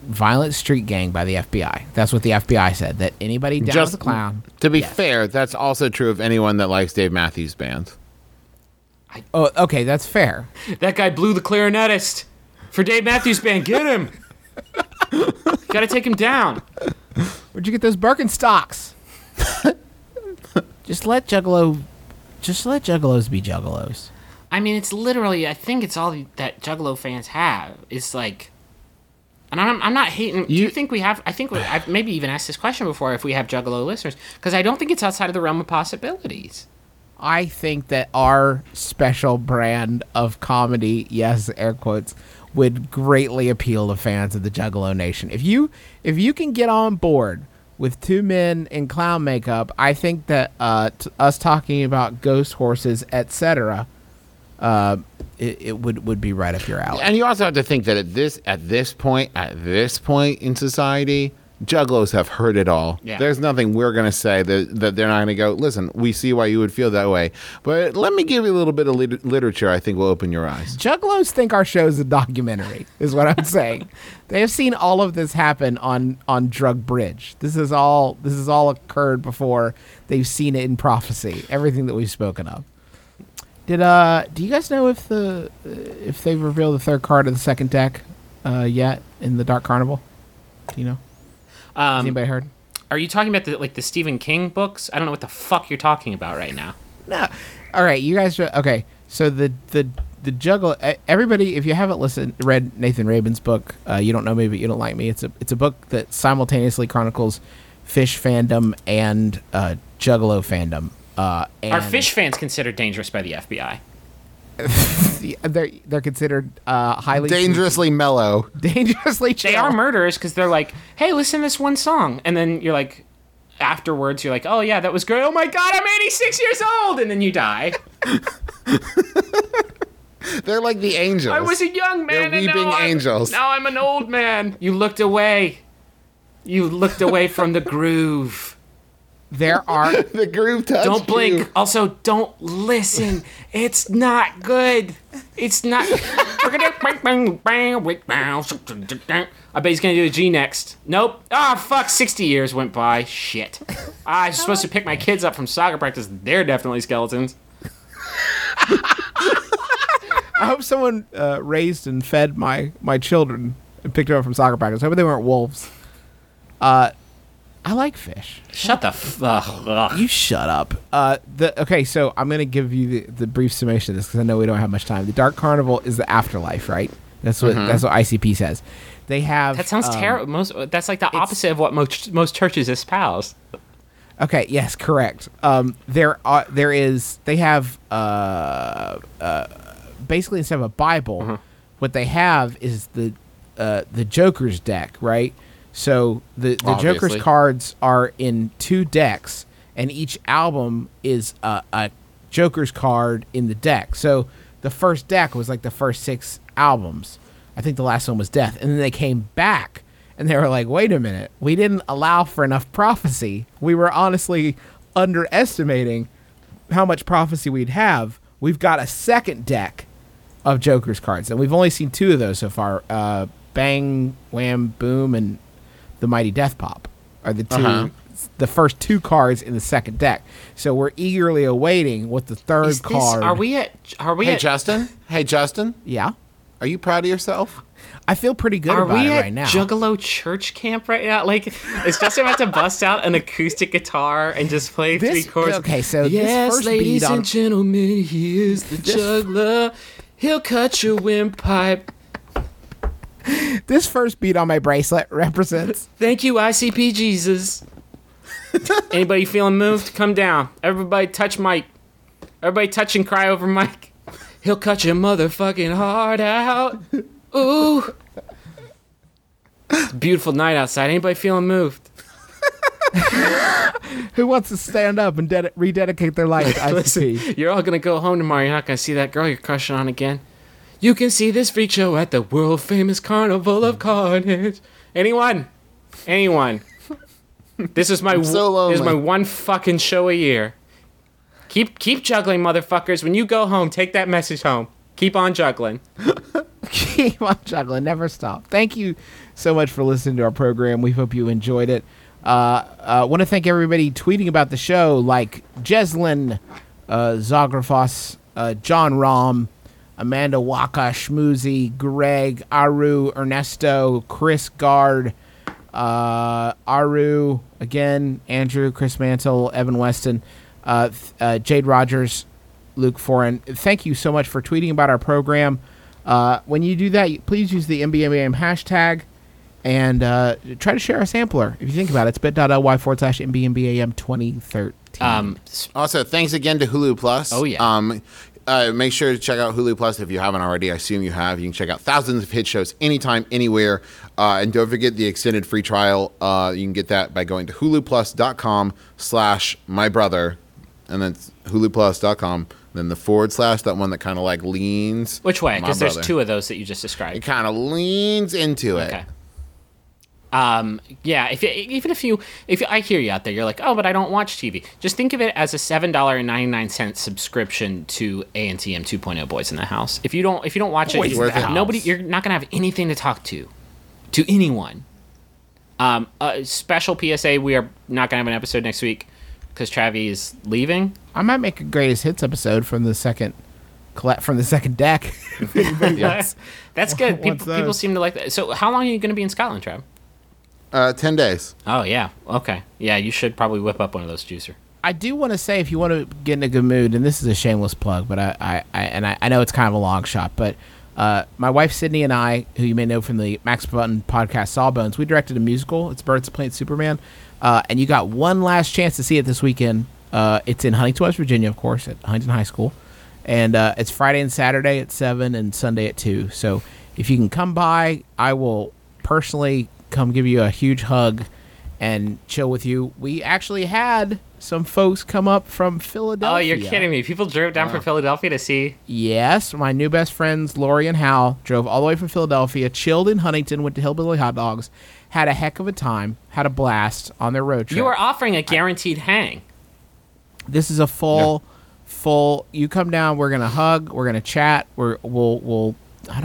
violent street gang by the FBI. That's what the FBI said. That anybody down with the clown. To be Yes. fair, that's also true of anyone that likes Dave Matthews Band. Oh, okay, that's fair. That guy blew the clarinetist for Dave Matthews Band. Get him! Gotta take him down. Where'd you get those Birkenstocks? just let Juggalo, just let Juggalos be Juggalos. I mean, it's literally. I think it's all that Juggalo fans have. It's like, and I'm, I'm not hating. do you think we have? I think we, I've maybe even asked this question before. If we have Juggalo listeners, because I don't think it's outside of the realm of possibilities. I think that our special brand of comedy, yes, air quotes, would greatly appeal to fans of the Juggalo Nation. If you if you can get on board with two men in clown makeup, I think that uh, t- us talking about ghost horses, etc., uh, it, it would would be right up your alley. And you also have to think that at this at this point at this point in society, juggalos have heard it all. Yeah. There's nothing we're gonna say that that they're not gonna go. Listen, we see why you would feel that way, but let me give you a little bit of lit- literature. I think will open your eyes. Juggalos think our show is a documentary, is what I'm saying. they have seen all of this happen on on Drug Bridge. This is all this has all occurred before they've seen it in prophecy. Everything that we've spoken of. Did uh do you guys know if the if they've revealed the third card of the second deck uh yet in the Dark Carnival? Do you know? Has Um, anybody heard? are you talking about the like the Stephen King books? I don't know what the fuck you're talking about right now. No. All right, you guys. are- Okay, so the the the juggle. Everybody, if you haven't listened, read Nathan Rabin's book, uh, you don't know me, but you don't like me. It's a it's a book that simultaneously chronicles Phish fandom and uh, Juggalo fandom. Uh, and Are Phish fans considered dangerous by the FBI? They're they're considered uh, highly Dangerously mellow. dangerously. They are murderers because they're like, hey, listen to this one song, and then you're like, afterwards you're like, oh yeah, that was great. Oh my god, I'm 86 years old, and then you die. They're like the angels. I was a young man. They're and now weeping I'm- angels. Now I'm an old man. You looked away. You looked away from the groove. There are the groove touch. Don't blink. Also, don't listen. It's not good. It's not. I bet he's gonna do a G next. Nope. Ah, fuck. Sixty years went by. Shit. Ah, I was supposed to pick my kids up from soccer practice. They're definitely skeletons. I hope someone uh, raised and fed my my children and picked them up from soccer practice. I hope they weren't wolves. Uh, I like Phish. Shut the fuck. Up. You shut up. Uh, the okay, so I'm gonna give you the, the brief summation of this because I know we don't have much time. The Dark Carnival is the afterlife, right? That's what that's what ICP says. They have Mm-hmm. That sounds um, terrible. Most that's like the opposite of what most most churches espouse. Okay, yes, correct. Um, there are there is they have uh, uh, basically instead of a Bible, Mm-hmm. what they have is the uh, the Joker's deck, right? So the the Joker's cards are in two decks, and each album is a, a Joker's card in the deck. So the first deck was like the first six albums. I think the last one was death. And then they came back and they were like, wait a minute, we didn't allow for enough prophecy. We were honestly underestimating how much prophecy we'd have. We've got a second deck of Joker's cards, and we've only seen two of those so far. Uh, Bang, Wham, Boom, and the Mighty Death Pop are the 2 Uh-huh. the first two cards in the second deck. So we're eagerly awaiting what the third this, card. are we at? Are we at Hey, at? Justin. Hey, Justin. Yeah, Are you proud of yourself? I feel pretty good Are about we it at right now. Juggalo church camp right now? Like, is Justin about to bust out an acoustic guitar and just play This- three chords? okay, so this yes, first ladies beat on- and gentlemen, he is the juggler. He'll cut your windpipe. this first beat on my bracelet represents. Thank you, ICP Jesus. Anybody feeling moved? Come down. Everybody touch Mike. Everybody touch and cry over Mike. He'll cut your motherfucking heart out. Ooh. It's a beautiful night outside. Anybody feeling moved? Who wants to stand up and dedi- rededicate their life to Listen, you're all gonna go home tomorrow. You're not gonna see that girl you're crushing on again. You can see this freak show at the world famous Carnival of Carnage. Anyone? Anyone? This is my so this is my one fucking show a year. Keep keep juggling, motherfuckers. When you go home, take that message home. Keep on juggling. Keep on juggling, never stop. Thank you so much for listening to our program. We hope you enjoyed it. Uh, I want to thank everybody tweeting about the show, like Jeslyn, uh, Zografos, uh, John Rom, Amanda Waka, Schmoozy, Greg, Aru, Ernesto, Chris Guard, uh, Aru, again, Andrew, Chris Mantle, Evan Weston, uh, uh, Jade Rogers, Luke Foran. Thank you so much for tweeting about our program. Uh, when you do that, please use the MBMBaM hashtag and uh, try to share a sampler. If you think about it, it's bit.ly forward slash MBMBAM 2013. Um, Also, thanks again to Hulu Plus. Oh, yeah. Um, uh, make sure to check out Hulu Plus if you haven't already. I assume you have. You can check out thousands of hit shows anytime, anywhere. Uh, and don't forget the extended free trial. Uh, you can get that by going to huluplus.com slash my brother. And then huluplus.com. Then the forward slash, that one that kind of like leans. which way? Because there's two of those that you just described. It kind of leans into it. Okay. Um, yeah, if even if you if I hear you out there, you're like, oh, but I don't watch TV. Just think of it as a seven dollar and ninety nine cent subscription to A and TM 2.0 Boys in the House. If you don't if you don't watch Boys it, in you- the House. nobody you're not gonna have anything to talk to, to anyone. Um, a special PSA: We are not gonna have an episode next week because Travi is leaving. I might make a greatest hits episode from the second from the second deck. Wants- That's good. People, people seem to like that. So, how long are you going to be in Scotland, Trav? Uh, 10 days. Oh yeah, okay, yeah. You should probably whip up one of those juicer. I do want to say if you want to get in a good mood, and this is a shameless plug, but I, I, I and I, I know it's kind of a long shot, but uh, my wife Sydnee and I, who you may know from the Max Button podcast Sawbones, we directed a musical. It's Birds of Planet Superman, uh, and you got one last chance to see it this weekend. Uh, it's in Huntington, West Virginia, of course, at Huntington High School, and uh, it's Friday and Saturday at seven, and Sunday at two. So if you can come by, I will personally come give you a huge hug and chill with you. We actually had some folks come up from Philadelphia. Oh, you're kidding me! People drove down from Philadelphia to see. Yes, my new best friends Lori and Hal drove all the way from Philadelphia, chilled in Huntington, went to Hillbilly Hot Dogs, had a heck of a time, had a blast on their road trip. You are offering a guaranteed hang. this is a full, full. You come down, we're gonna hug, we're gonna chat, we're we'll we'll.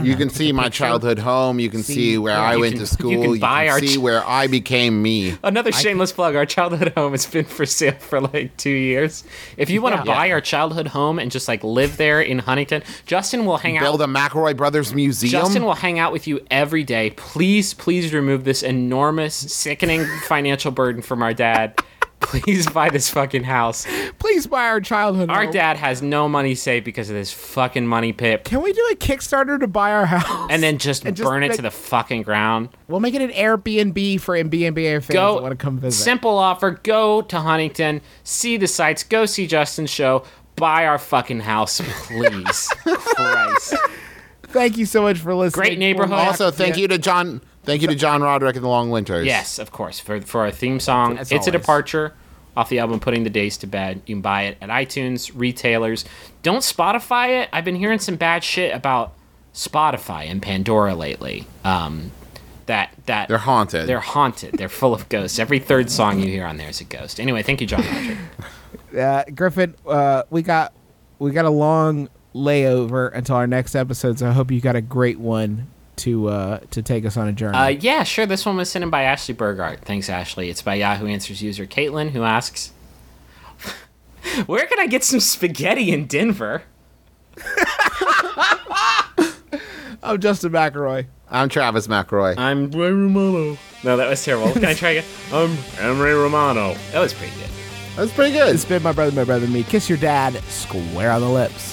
You know, can see my childhood home. You can see, See- where I went can- to school. you can You our see ch- where I became me. Another shameless plug. Our childhood home has been for sale for like two years. If you want to Yeah. buy our childhood home and just like live there in Huntington, Justin will hang Build out. Build a McElroy Brothers museum. Justin will hang out with you every day. Please, please remove this enormous, sickening financial burden from our dad. Please buy this fucking house. Please buy our childhood. Our home. dad has no money saved because of this fucking money pit. Can we do a Kickstarter to buy our house? And then just And just burn it make- to the fucking ground. we'll make it an Airbnb for MBMBaM fans go that want to come visit. simple offer go to huntington see the sights go see justin's show buy our fucking house please christ Thank you so much for listening. Great neighborhood. Also, thank yeah. you to John. Thank you to John Roderick and the Long Winters. yes of course for, for our theme song As it's a departure off the album putting the days to bed you can buy it at itunes retailers don't spotify it i've been hearing some bad shit about Spotify and Pandora lately. Um, that that They're haunted. They're haunted. They're full of ghosts. Every third song you hear on there is a ghost. Anyway, thank you, John Roger. uh, Griffin, uh, we got we got a long layover until our next episode, so I hope you got a great one to uh, to take us on a journey. Uh, yeah, sure. This one was sent in by Ashley Burgart. Thanks, Ashley. It's by Yahoo Answers user Caitlin, who asks, "Where can I get some spaghetti in Denver?" I'm Justin McElroy. I'm Travis McElroy. I'm Ray Romano. No, that was terrible. Can I try again? I'm Emery Romano. That was pretty good. That was pretty good. It's been my brother, my brother, and me. Kiss your dad square on the lips.